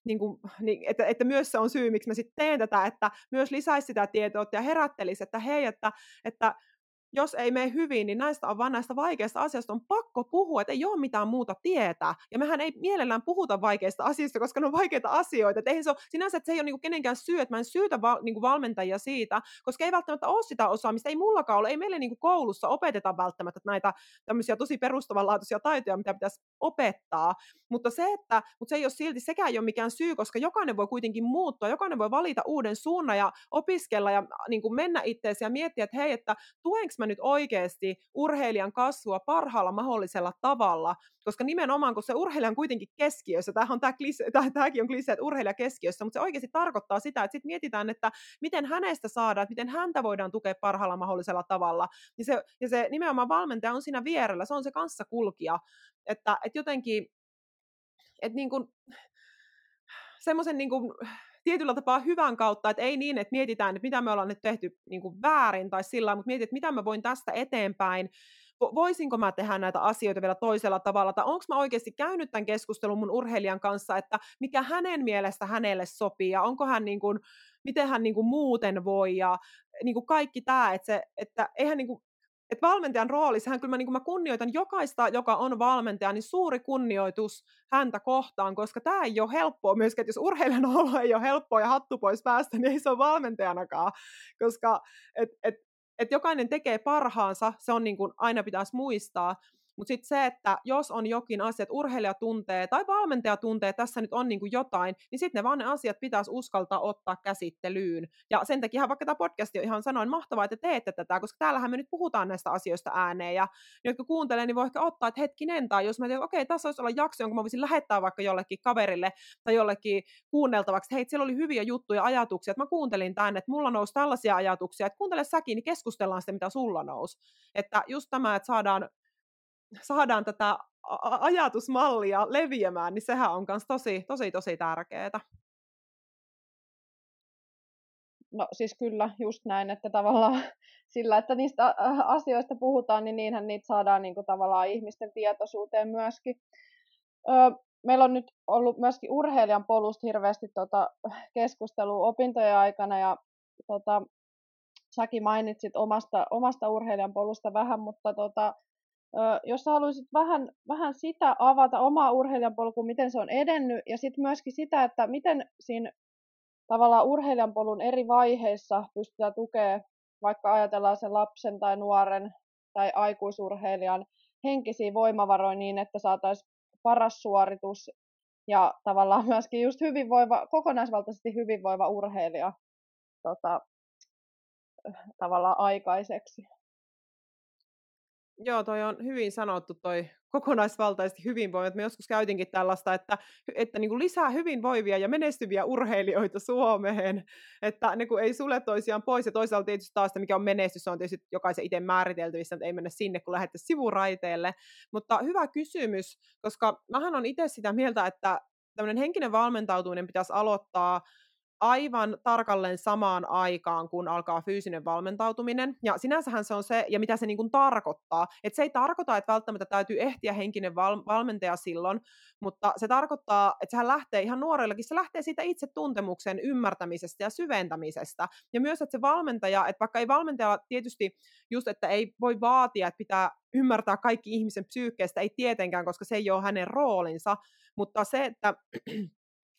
niin kuin, niin, että, että myös se on syy, miksi mä sitten teen tätä, että myös lisäisi sitä tietoa ja herättelisi, että hei, että, että jos ei mene hyvin, niin näistä on vaan näistä vaikeista asioista on pakko puhua, että ei ole mitään muuta tietää. Ja mehän ei mielellään puhuta vaikeista asioista, koska ne on vaikeita asioita. Että eihän se ole, sinänsä, että se ei ole niin kenenkään syy, että mä en syytä val, niin kuin valmentajia siitä, koska ei välttämättä ole sitä osaamista. Ei mullakaan ole, ei meille niin kuin koulussa opeteta välttämättä näitä tämmöisiä tosi perustavanlaatuisia taitoja, mitä pitäisi opettaa. Mutta se, että, mutta se ei ole silti, sekään ei ole mikään syy, koska jokainen voi kuitenkin muuttua, jokainen voi valita uuden suunnan ja opiskella ja niin kuin mennä itseesi ja miettiä, että hei, että tuenko mä nyt oikeasti urheilijan kasvua parhaalla mahdollisella tavalla, koska nimenomaan kun se urheilija on kuitenkin keskiössä, tämähän on tämä klise, tämäkin on klise, että urheilija keskiössä, mutta se oikeasti tarkoittaa sitä, että sitten mietitään, että miten hänestä saadaan, että miten häntä voidaan tukea parhaalla mahdollisella tavalla, ja se, ja se nimenomaan valmentaja on siinä vierellä, se on se kanssakulkija, että, että jotenkin, että niin kuin, semmoisen niin kuin, tietyllä tapaa hyvän kautta, että ei niin, että mietitään, että mitä me ollaan nyt tehty niin kuin väärin tai sillä mutta mietit, että mitä mä voin tästä eteenpäin, voisinko mä tehdä näitä asioita vielä toisella tavalla, tai onko mä oikeasti käynyt tämän keskustelun mun urheilijan kanssa, että mikä hänen mielestä hänelle sopii, ja onko hän niin kuin, miten hän niin kuin muuten voi, ja niin kuin kaikki tämä, että, se, että eihän niin kuin, että valmentajan hän kyllä mä, niin mä kunnioitan jokaista, joka on valmentaja, niin suuri kunnioitus häntä kohtaan, koska tämä ei ole helppoa myöskään, että jos urheilijan olo ei ole helppoa ja hattu pois päästä, niin ei se ole valmentajanakaan, koska et, et, et jokainen tekee parhaansa, se on niin kuin aina pitäisi muistaa, mutta sitten se, että jos on jokin asia, että urheilija tuntee tai valmentaja tuntee, että tässä nyt on niin kuin jotain, niin sitten ne vaan ne asiat pitäisi uskaltaa ottaa käsittelyyn. Ja sen takia vaikka tämä podcast on ihan sanoin mahtavaa, että teette tätä, koska täällähän me nyt puhutaan näistä asioista ääneen. Ja ne, jotka kuuntelee, niin voi ehkä ottaa, että hetkinen, tai jos mä tiedän, että okei, tässä olisi olla jakso, jonka mä voisin lähettää vaikka jollekin kaverille tai jollekin kuunneltavaksi, että hei, siellä oli hyviä juttuja, ajatuksia, että mä kuuntelin tänne, että mulla nousi tällaisia ajatuksia, että kuuntele säkin, niin keskustellaan sitä, mitä sulla nousi. Että just tämä, että saadaan saadaan tätä ajatusmallia leviämään, niin sehän on myös tosi, tosi, tosi tärkeää. No siis kyllä, just näin, että tavallaan sillä, että niistä asioista puhutaan, niin niinhän niitä saadaan niin kuin tavallaan ihmisten tietoisuuteen myöskin. Öö, meillä on nyt ollut myöskin urheilijan polusta hirveästi tota keskustelua opintojen aikana, ja tota, säkin mainitsit omasta, omasta urheilijan polusta vähän, mutta tota, jos haluaisit vähän, vähän sitä avata, omaa urheilijan polkua, miten se on edennyt, ja sitten myöskin sitä, että miten siinä tavallaan urheilijan polun eri vaiheissa pystytään tukemaan, vaikka ajatellaan sen lapsen tai nuoren tai aikuisurheilijan henkisiä voimavaroja niin, että saataisiin paras suoritus ja tavallaan myöskin just hyvinvoiva, kokonaisvaltaisesti hyvinvoiva urheilija tota, tavallaan aikaiseksi. Joo, toi on hyvin sanottu toi kokonaisvaltaisesti hyvinvoiva. Me joskus käytinkin tällaista, että, että niin kuin lisää hyvinvoivia ja menestyviä urheilijoita Suomeen, että ne kun ei sule toisiaan pois. Ja toisaalta tietysti taas, mikä on menestys, on tietysti jokaisen itse määriteltävissä, että ei mennä sinne, kun lähdette sivuraiteelle. Mutta hyvä kysymys, koska mähän on itse sitä mieltä, että tämmöinen henkinen valmentautuminen pitäisi aloittaa aivan tarkalleen samaan aikaan, kun alkaa fyysinen valmentautuminen. Ja sinänsähän se on se, ja mitä se niin kuin tarkoittaa. Että se ei tarkoita, että välttämättä täytyy ehtiä henkinen val- valmentaja silloin, mutta se tarkoittaa, että sehän lähtee ihan nuorellakin, se lähtee siitä itse tuntemuksen ymmärtämisestä ja syventämisestä. Ja myös, että se valmentaja, että vaikka ei valmentaja tietysti just, että ei voi vaatia, että pitää ymmärtää kaikki ihmisen psyykkeestä, ei tietenkään, koska se ei ole hänen roolinsa, mutta se, että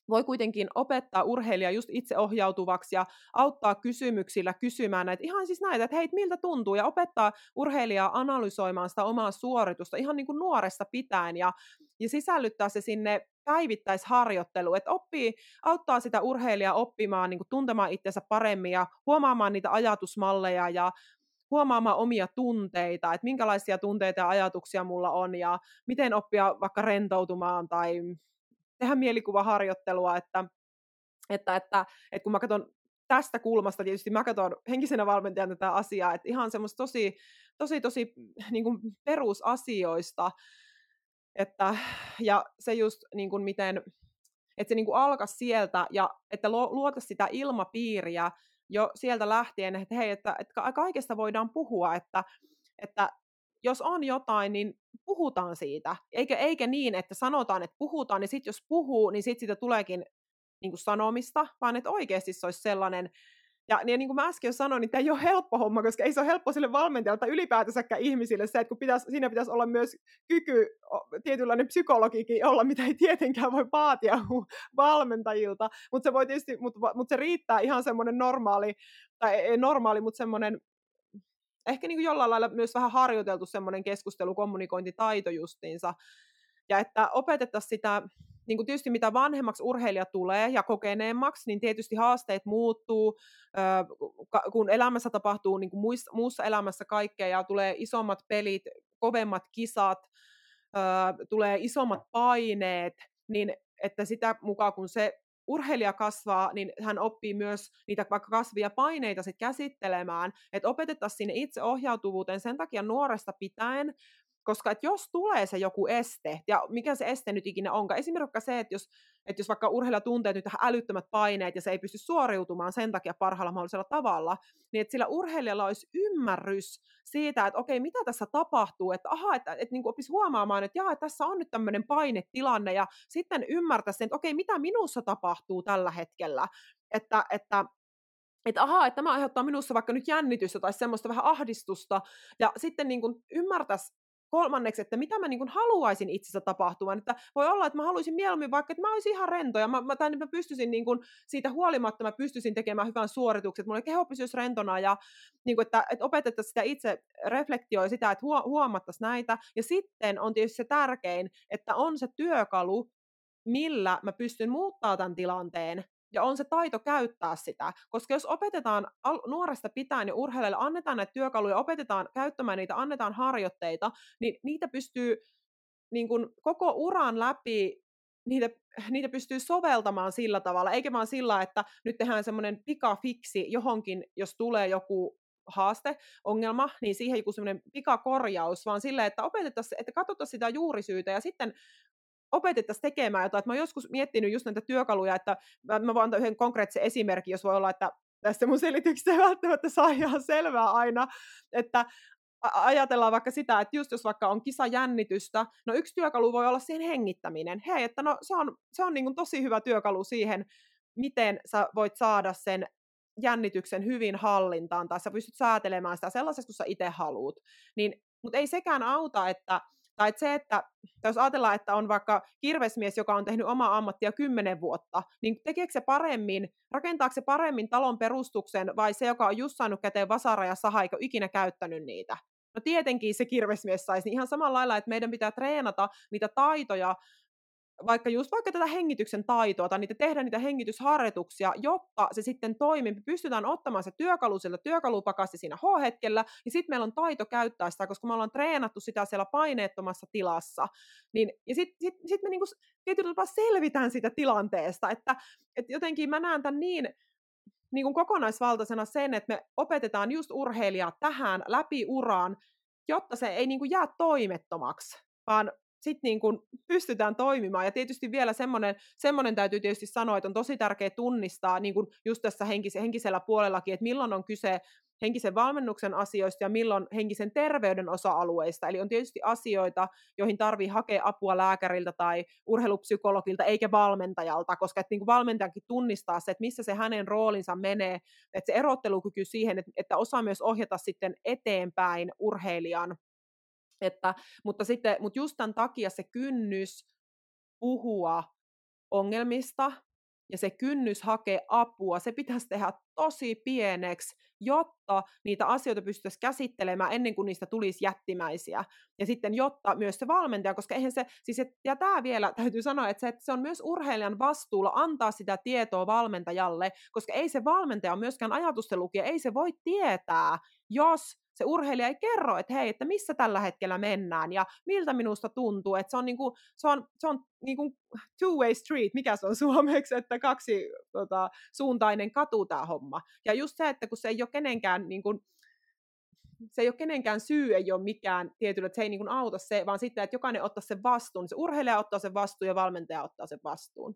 voi kuitenkin opettaa urheilija just itseohjautuvaksi ja auttaa kysymyksillä kysymään näitä, ihan siis näitä, että hei, miltä tuntuu, ja opettaa urheilijaa analysoimaan sitä omaa suoritusta ihan niin kuin nuoresta pitäen, ja, ja sisällyttää se sinne päivittäisharjoitteluun, että oppii, auttaa sitä urheilijaa oppimaan, niin kuin tuntemaan itsensä paremmin ja huomaamaan niitä ajatusmalleja ja huomaamaan omia tunteita, että minkälaisia tunteita ja ajatuksia mulla on ja miten oppia vaikka rentoutumaan tai tehdä mielikuvaharjoittelua, että että, että, että kun mä katson tästä kulmasta, tietysti mä katson henkisenä valmentajana tätä asiaa, että ihan semmoista tosi, tosi, tosi niin kuin perusasioista, että, ja se just niin kuin miten, että se niin kuin alkaisi sieltä ja että luota sitä ilmapiiriä jo sieltä lähtien, että hei, että, että kaikesta voidaan puhua, että, että jos on jotain, niin puhutaan siitä. Eikä, eikä niin, että sanotaan, että puhutaan, niin sitten jos puhuu, niin sitten siitä tuleekin niin kuin sanomista, vaan että oikeasti se olisi sellainen, ja niin, niin kuin mä äsken jo sanoin, niin tämä ei ole helppo homma, koska ei se ole helppo sille valmentajalle tai ylipäätänsäkään ihmisille se, että kun pitäisi, siinä pitäisi olla myös kyky, tietynlainen psykologikin olla, mitä ei tietenkään voi vaatia valmentajilta, mutta se voi tietysti, mutta, mutta se riittää ihan semmoinen normaali, tai ei normaali, mutta semmoinen ehkä niin kuin jollain lailla myös vähän harjoiteltu semmoinen keskustelu, kommunikointitaito justiinsa, ja että opetettaisiin sitä, niin kuin tietysti mitä vanhemmaksi urheilija tulee ja kokeneemmaksi, niin tietysti haasteet muuttuu, kun elämässä tapahtuu niin kuin muussa elämässä kaikkea ja tulee isommat pelit, kovemmat kisat, tulee isommat paineet, niin että sitä mukaan kun se urheilija kasvaa, niin hän oppii myös niitä vaikka kasvia paineita sit käsittelemään, että opetettaisiin sinne itseohjautuvuuteen sen takia nuoresta pitäen, koska että jos tulee se joku este, ja mikä se este nyt ikinä onkaan, esimerkiksi se, että jos, että jos vaikka urheilija tuntee nyt älyttömät paineet ja se ei pysty suoriutumaan sen takia parhaalla mahdollisella tavalla, niin että sillä urheilijalla olisi ymmärrys siitä, että okei, mitä tässä tapahtuu, että aha, että, että, että niin opisi huomaamaan, että jaa, että tässä on nyt tämmöinen painetilanne, ja sitten ymmärtää sen, että okei, mitä minussa tapahtuu tällä hetkellä, että, että että ahaa, että tämä aiheuttaa minussa vaikka nyt jännitystä tai semmoista vähän ahdistusta, ja sitten niin kuin ymmärtäisi kolmanneksi, että mitä mä niin haluaisin itsessä tapahtuvan. Että voi olla, että mä haluaisin mieluummin vaikka, että mä olisin ihan rento ja mä, mä, tai mä pystyisin niin kuin, siitä huolimatta, mä pystyisin tekemään hyvän suorituksen, että mulla keho pysyisi rentona ja niin kuin, että, että opetettaisiin sitä itse reflektioi sitä, että huomattaisiin näitä. Ja sitten on tietysti se tärkein, että on se työkalu, millä mä pystyn muuttaa tämän tilanteen ja on se taito käyttää sitä. Koska jos opetetaan nuoresta pitäen ja urheilijalle, annetaan näitä työkaluja, opetetaan käyttämään niitä, annetaan harjoitteita, niin niitä pystyy niin kuin koko uran läpi niitä, niitä pystyy soveltamaan sillä tavalla, eikä vaan sillä, että nyt tehdään semmoinen pikafiksi johonkin, jos tulee joku haaste, ongelma, niin siihen joku semmoinen pikakorjaus, vaan silleen, että opetettaisiin, että katsotaan sitä juurisyytä ja sitten opetettaisiin tekemään jotain. Mä oon joskus miettinyt just näitä työkaluja, että mä voin antaa yhden konkreettisen esimerkin, jos voi olla, että tässä mun selityksestä välttämättä saa ihan selvää aina, että ajatellaan vaikka sitä, että just jos vaikka on kisajännitystä, no yksi työkalu voi olla siihen hengittäminen. Hei, että no se on, se on niin tosi hyvä työkalu siihen, miten sä voit saada sen jännityksen hyvin hallintaan, tai sä pystyt säätelemään sitä sellaisesta, kun sä itse haluut. Niin, mutta ei sekään auta, että tai että se, että jos ajatellaan, että on vaikka kirvesmies, joka on tehnyt omaa ammattia kymmenen vuotta, niin tekeekö se paremmin, rakentaako se paremmin talon perustuksen vai se, joka on just saanut käteen vasara ja saha eikä ikinä käyttänyt niitä? No tietenkin se kirvesmies saisi, niin ihan samalla lailla, että meidän pitää treenata niitä taitoja, vaikka just vaikka tätä hengityksen taitoa tai niitä tehdä niitä hengitysharjoituksia, jotta se sitten toimii. Pystytään ottamaan se työkalu sieltä työkalupakasti siinä H-hetkellä, ja sitten meillä on taito käyttää sitä, koska me ollaan treenattu sitä siellä paineettomassa tilassa. Niin, ja sitten sit, sit me niinku tietyllä tapaa selvitään siitä tilanteesta, että, että jotenkin mä näen tämän niin, niin kuin kokonaisvaltaisena sen, että me opetetaan just urheilijaa tähän läpi uraan, jotta se ei niin kuin jää toimettomaksi, vaan sitten niin kuin pystytään toimimaan. Ja tietysti vielä semmoinen, semmoinen täytyy tietysti sanoa, että on tosi tärkeää tunnistaa niin kuin just tässä henkis- henkisellä puolellakin, että milloin on kyse henkisen valmennuksen asioista ja milloin henkisen terveyden osa-alueista. Eli on tietysti asioita, joihin tarvii hakea apua lääkäriltä tai urheilupsykologilta eikä valmentajalta, koska että niin kuin valmentajakin tunnistaa se, että missä se hänen roolinsa menee, että se erottelukyky siihen, että, että osaa myös ohjata sitten eteenpäin urheilijan että, mutta, sitten, mutta just tämän takia se kynnys puhua ongelmista ja se kynnys hakea apua, se pitäisi tehdä tosi pieneksi, jotta niitä asioita pystyttäisiin käsittelemään ennen kuin niistä tulisi jättimäisiä. Ja sitten jotta myös se valmentaja, koska eihän se, siis et, ja tämä vielä täytyy sanoa, että se, että se on myös urheilijan vastuulla antaa sitä tietoa valmentajalle, koska ei se valmentaja myöskään ajatusten lukija, ei se voi tietää, jos se urheilija ei kerro, että hei, että missä tällä hetkellä mennään ja miltä minusta tuntuu, että se on, niinku, se on, se on niinku two-way street, mikä se on suomeksi, että kaksi tota, suuntainen katu tämä homma. Ja just se, että kun se ei ole kenenkään niinku, se ei ole kenenkään syy, ei ole mikään tietyllä, että se ei niin kuin auta se, vaan sitten, että jokainen ottaa sen vastuun. Se urheilija ottaa sen vastuun ja valmentaja ottaa sen vastuun.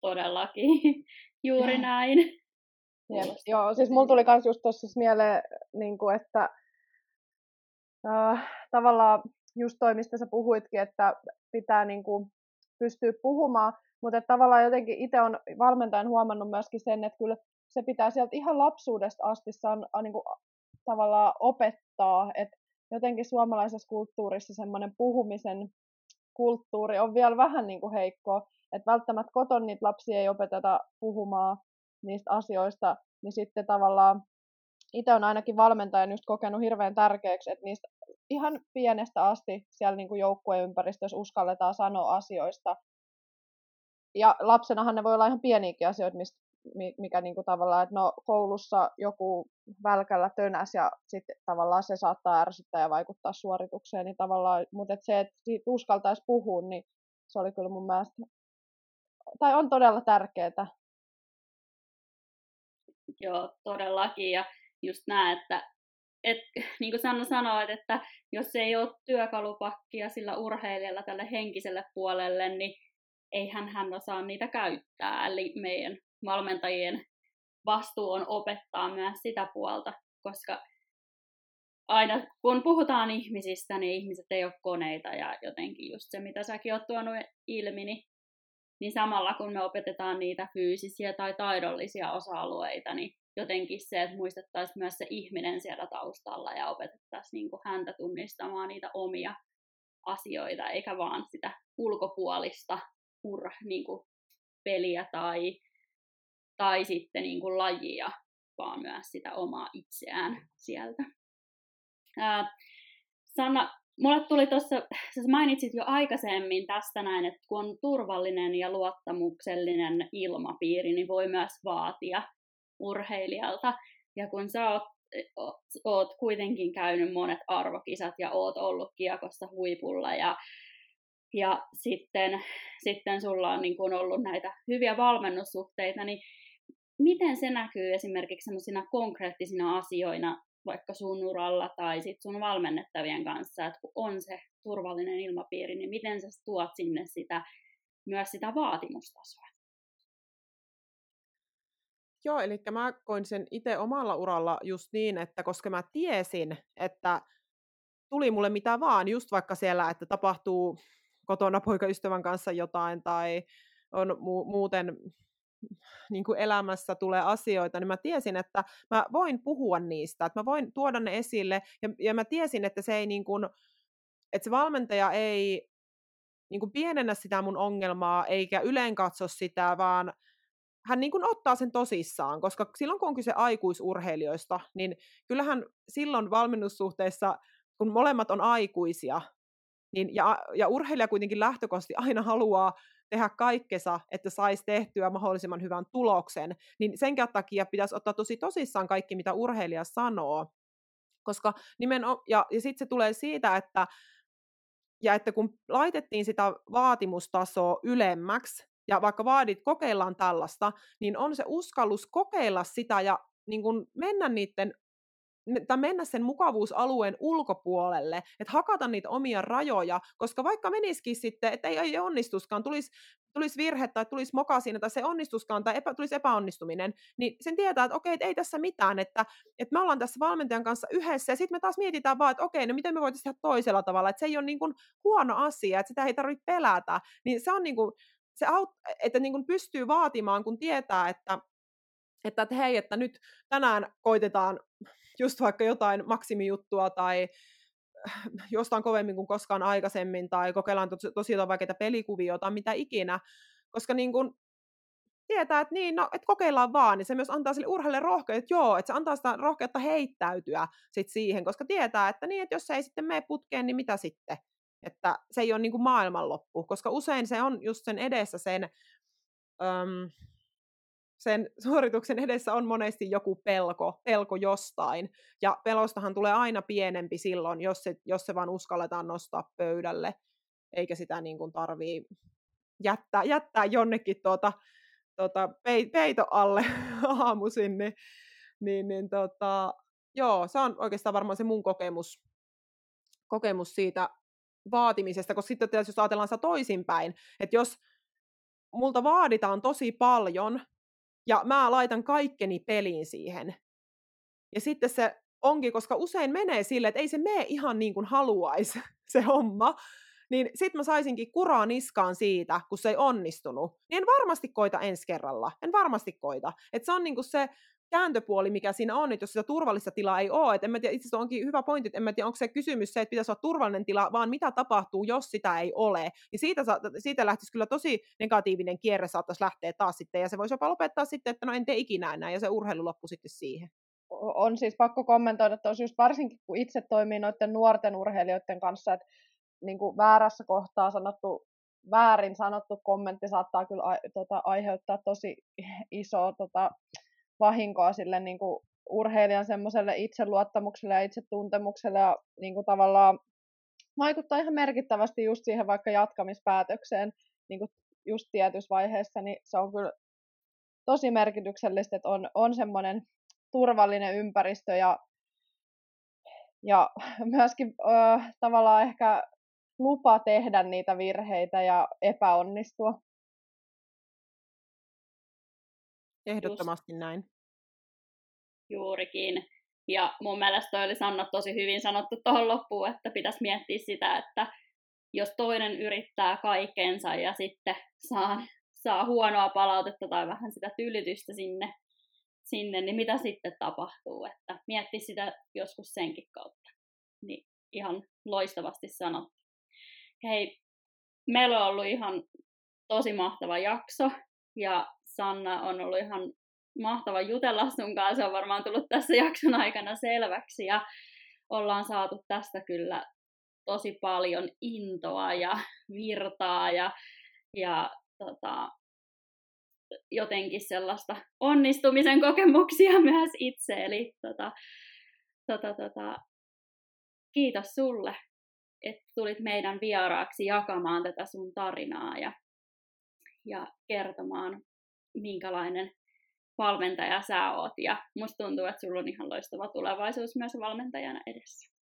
Todellakin, juuri näin. Jep. Joo, siis mulla tuli myös just tuossa mieleen, niin kuin, että äh, tavallaan just toi, mistä sä puhuitkin, että pitää niin kuin, pystyä puhumaan, mutta tavallaan jotenkin itse on valmentajan huomannut myöskin sen, että kyllä se pitää sieltä ihan lapsuudesta asti saan, niin kuin, tavallaan opettaa, että jotenkin suomalaisessa kulttuurissa semmoinen puhumisen kulttuuri on vielä vähän niin kuin heikko, että välttämättä koton niitä lapsia ei opeteta puhumaan niistä asioista, niin sitten tavallaan itse on ainakin valmentajan just kokenut hirveän tärkeäksi, että niistä ihan pienestä asti siellä niin kuin joukkueen ympäristössä uskalletaan sanoa asioista. Ja lapsenahan ne voi olla ihan pieniäkin asioita, mistä mikä niin kuin tavallaan, että no koulussa joku välkällä tönäs ja sitten tavallaan se saattaa ärsyttää ja vaikuttaa suoritukseen, niin tavallaan, mutta et se, että siitä uskaltaisi puhua, niin se oli kyllä mun mielestä, tai on todella tärkeää. Joo, todellakin, ja just näin, että et, niin kuin Sanna sanoi, että jos ei ole työkalupakkia sillä urheilijalla tälle henkiselle puolelle, niin eihän hän osaa niitä käyttää. Eli meidän valmentajien vastuu on opettaa myös sitä puolta, koska aina kun puhutaan ihmisistä, niin ihmiset ei ole koneita ja jotenkin just se, mitä säkin oot tuonut ilmi, niin, niin samalla kun me opetetaan niitä fyysisiä tai taidollisia osa-alueita, niin jotenkin se, että muistettaisiin myös se ihminen siellä taustalla ja opetettaisiin niin kuin häntä tunnistamaan niitä omia asioita, eikä vaan sitä ulkopuolista ur, niin kuin peliä tai tai sitten niin kuin lajia, vaan myös sitä omaa itseään sieltä. Ää, mulle tuli tuossa, sä mainitsit jo aikaisemmin tästä näin, että kun on turvallinen ja luottamuksellinen ilmapiiri, niin voi myös vaatia urheilijalta. Ja kun sä oot, oot kuitenkin käynyt monet arvokisat ja oot ollut kiekossa huipulla ja ja sitten, sitten sulla on niin kun ollut näitä hyviä valmennussuhteita, niin miten se näkyy esimerkiksi sellaisina konkreettisina asioina vaikka sun uralla tai sit sun valmennettavien kanssa, että kun on se turvallinen ilmapiiri, niin miten sä tuot sinne sitä, myös sitä vaatimustasoa? Joo, eli mä koin sen itse omalla uralla just niin, että koska mä tiesin, että tuli mulle mitä vaan, just vaikka siellä, että tapahtuu kotona poikaystävän kanssa jotain tai on mu- muuten niin kuin elämässä tulee asioita, niin mä tiesin, että mä voin puhua niistä, että mä voin tuoda ne esille, ja, ja mä tiesin, että se ei niin kuin, että se valmentaja ei niin kuin pienennä sitä mun ongelmaa, eikä yleen katso sitä, vaan hän niin kuin ottaa sen tosissaan, koska silloin kun on kyse aikuisurheilijoista, niin kyllähän silloin valmennussuhteessa, kun molemmat on aikuisia, niin, ja, ja urheilija kuitenkin lähtökohtaisesti aina haluaa tehdä kaikkensa, että saisi tehtyä mahdollisimman hyvän tuloksen, niin sen takia pitäisi ottaa tosi tosissaan kaikki, mitä urheilija sanoo. Koska nimenomaan, ja, ja sitten se tulee siitä, että, ja että kun laitettiin sitä vaatimustasoa ylemmäksi, ja vaikka vaadit, kokeillaan tällaista, niin on se uskallus kokeilla sitä ja niin kun mennä niiden tai mennä sen mukavuusalueen ulkopuolelle, että hakata niitä omia rajoja, koska vaikka menisikin sitten, että ei, ei onnistuskaan, tulisi, tulisi virhe tai tulisi moka siinä, tai se onnistuskaan tai epä, tulisi epäonnistuminen, niin sen tietää, että okei, että ei tässä mitään, että, että me ollaan tässä valmentajan kanssa yhdessä, ja sitten me taas mietitään vaan, että okei, no miten me voitaisiin tehdä toisella tavalla, että se ei ole niin kuin huono asia, että sitä ei tarvitse pelätä, niin se on niin kuin, se aut, että niin kuin pystyy vaatimaan, kun tietää, että että, että hei, että nyt tänään koitetaan just vaikka jotain maksimijuttua tai jostain kovemmin kuin koskaan aikaisemmin, tai kokeillaan tosi, tosi jotain vaikeita pelikuvia tai mitä ikinä, koska niin kun tietää, että niin, no, että kokeillaan vaan, niin se myös antaa sille urheille rohkeutta, että joo, että se antaa sitä rohkeutta heittäytyä sit siihen, koska tietää, että niin, että jos se ei sitten mene putkeen, niin mitä sitten? Että se ei ole niin kuin maailmanloppu, koska usein se on just sen edessä sen, öm, sen suorituksen edessä on monesti joku pelko, pelko jostain. Ja pelostahan tulee aina pienempi silloin, jos se, jos se vaan uskalletaan nostaa pöydälle, eikä sitä niin kuin tarvii jättää, jättää jonnekin tuota, tuota, peito alle aamuisin, niin, niin, niin tota, joo, se on oikeastaan varmaan se mun kokemus, kokemus siitä vaatimisesta, koska sitten jos ajatellaan sitä toisinpäin, että jos multa vaaditaan tosi paljon, ja mä laitan kaikkeni peliin siihen, ja sitten se onkin, koska usein menee sille, että ei se mene ihan niin kuin haluaisi se homma, niin sit mä saisinkin kuraa niskaan siitä, kun se ei onnistunut. Niin en varmasti koita ensi kerralla. En varmasti koita. Et se on niinku se kääntöpuoli, mikä siinä on, että jos sitä turvallista tilaa ei ole, että en mä tiedä, itse asiassa onkin hyvä pointti, että en mä tiedä, onko se kysymys se, että pitäisi olla turvallinen tila, vaan mitä tapahtuu, jos sitä ei ole. Niin siitä, siitä lähtisi kyllä tosi negatiivinen kierre saattaisi lähteä taas sitten, ja se voisi jopa lopettaa sitten, että no en tee ikinä enää, ja se urheilu loppu sitten siihen. On siis pakko kommentoida, että just varsinkin kun itse toimii noiden nuorten urheilijoiden kanssa, että niin kuin väärässä kohtaa sanottu, väärin sanottu kommentti saattaa kyllä a, tota, aiheuttaa tosi isoa tota, vahinkoa sille niin kuin urheilijan semmoiselle itseluottamukselle ja itsetuntemukselle ja niin kuin tavallaan vaikuttaa ihan merkittävästi just siihen vaikka jatkamispäätökseen niin kuin just tietyssä vaiheessa, niin se on kyllä tosi merkityksellistä, että on, on semmoinen turvallinen ympäristö ja, ja myöskin ö, tavallaan ehkä lupa tehdä niitä virheitä ja epäonnistua. Ehdottomasti Just. näin. Juurikin. Ja mun mielestä toi oli Sanna tosi hyvin sanottu tuohon loppuun, että pitäisi miettiä sitä, että jos toinen yrittää kaikensa ja sitten saa, saa huonoa palautetta tai vähän sitä tylytystä sinne, sinne, niin mitä sitten tapahtuu? Että mietti sitä joskus senkin kautta. Niin ihan loistavasti sanottu. Hei, meillä on ollut ihan tosi mahtava jakso ja Sanna on ollut ihan mahtava jutella sun kanssa. Se on varmaan tullut tässä jakson aikana selväksi ja ollaan saatu tästä kyllä tosi paljon intoa ja virtaa ja, ja tota, jotenkin sellaista onnistumisen kokemuksia myös itse. Eli tota, tota, tota, kiitos sulle että tulit meidän vieraaksi jakamaan tätä sun tarinaa ja, ja kertomaan, minkälainen valmentaja sä oot. Ja musta tuntuu, että sulla on ihan loistava tulevaisuus myös valmentajana edessä.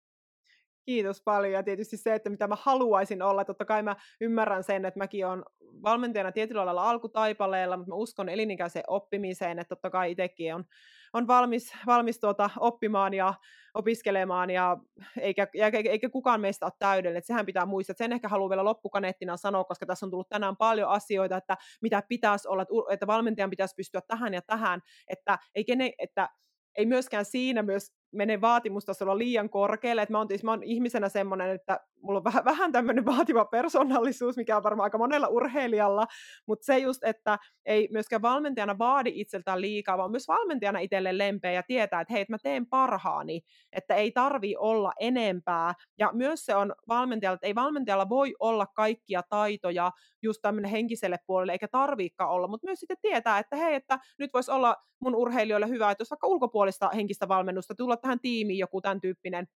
Kiitos paljon. Ja tietysti se, että mitä mä haluaisin olla, totta kai mä ymmärrän sen, että mäkin olen valmentajana tietyllä lailla alkutaipaleella, mutta mä uskon elinikäiseen oppimiseen, että totta kai itsekin on, on valmis, valmis tuota, oppimaan ja opiskelemaan ja eikä, eikä, eikä kukaan meistä ole täydellinen, että sehän pitää muistaa, sen ehkä haluan vielä loppukaneettina sanoa, koska tässä on tullut tänään paljon asioita, että mitä pitäisi olla, että valmentajan pitäisi pystyä tähän ja tähän, että, ei kene, että ei myöskään siinä myös mene vaatimustasolla liian korkealle. että mä, oon, siis, mä oon ihmisenä semmoinen, että mulla on vähän, vähän tämmöinen vaativa persoonallisuus, mikä on varmaan aika monella urheilijalla, mutta se just, että ei myöskään valmentajana vaadi itseltään liikaa, vaan myös valmentajana itselle lempeä ja tietää, että hei, että mä teen parhaani, että ei tarvi olla enempää. Ja myös se on valmentajalla, että ei valmentajalla voi olla kaikkia taitoja just tämmöinen henkiselle puolelle, eikä tarviikaan olla, mutta myös sitten tietää, että hei, että nyt voisi olla mun urheilijoille hyvä, että jos vaikka ulkopuolista henkistä valmennusta tulla tähän tiimiin joku tämän tyyppinen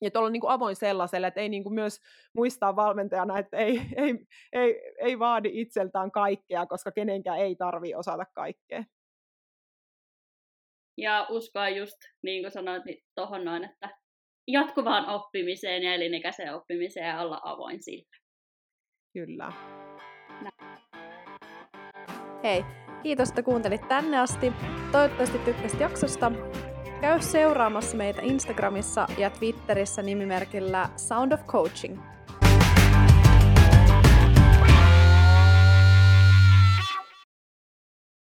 ja olla niin kuin avoin sellaiselle, että ei niin kuin myös muistaa valmentajana, että ei, ei, ei, ei vaadi itseltään kaikkea, koska kenenkään ei tarvi osata kaikkea. Ja uskoa just, niin kuin sanoit, niin tuohon noin, että jatkuvaan oppimiseen ja elinikäiseen oppimiseen ja olla avoin sillä. Kyllä. Hei, kiitos, että kuuntelit tänne asti. Toivottavasti tykkäsit jaksosta. Käy seuraamassa meitä Instagramissa ja Twitterissä nimimerkillä Sound of Coaching.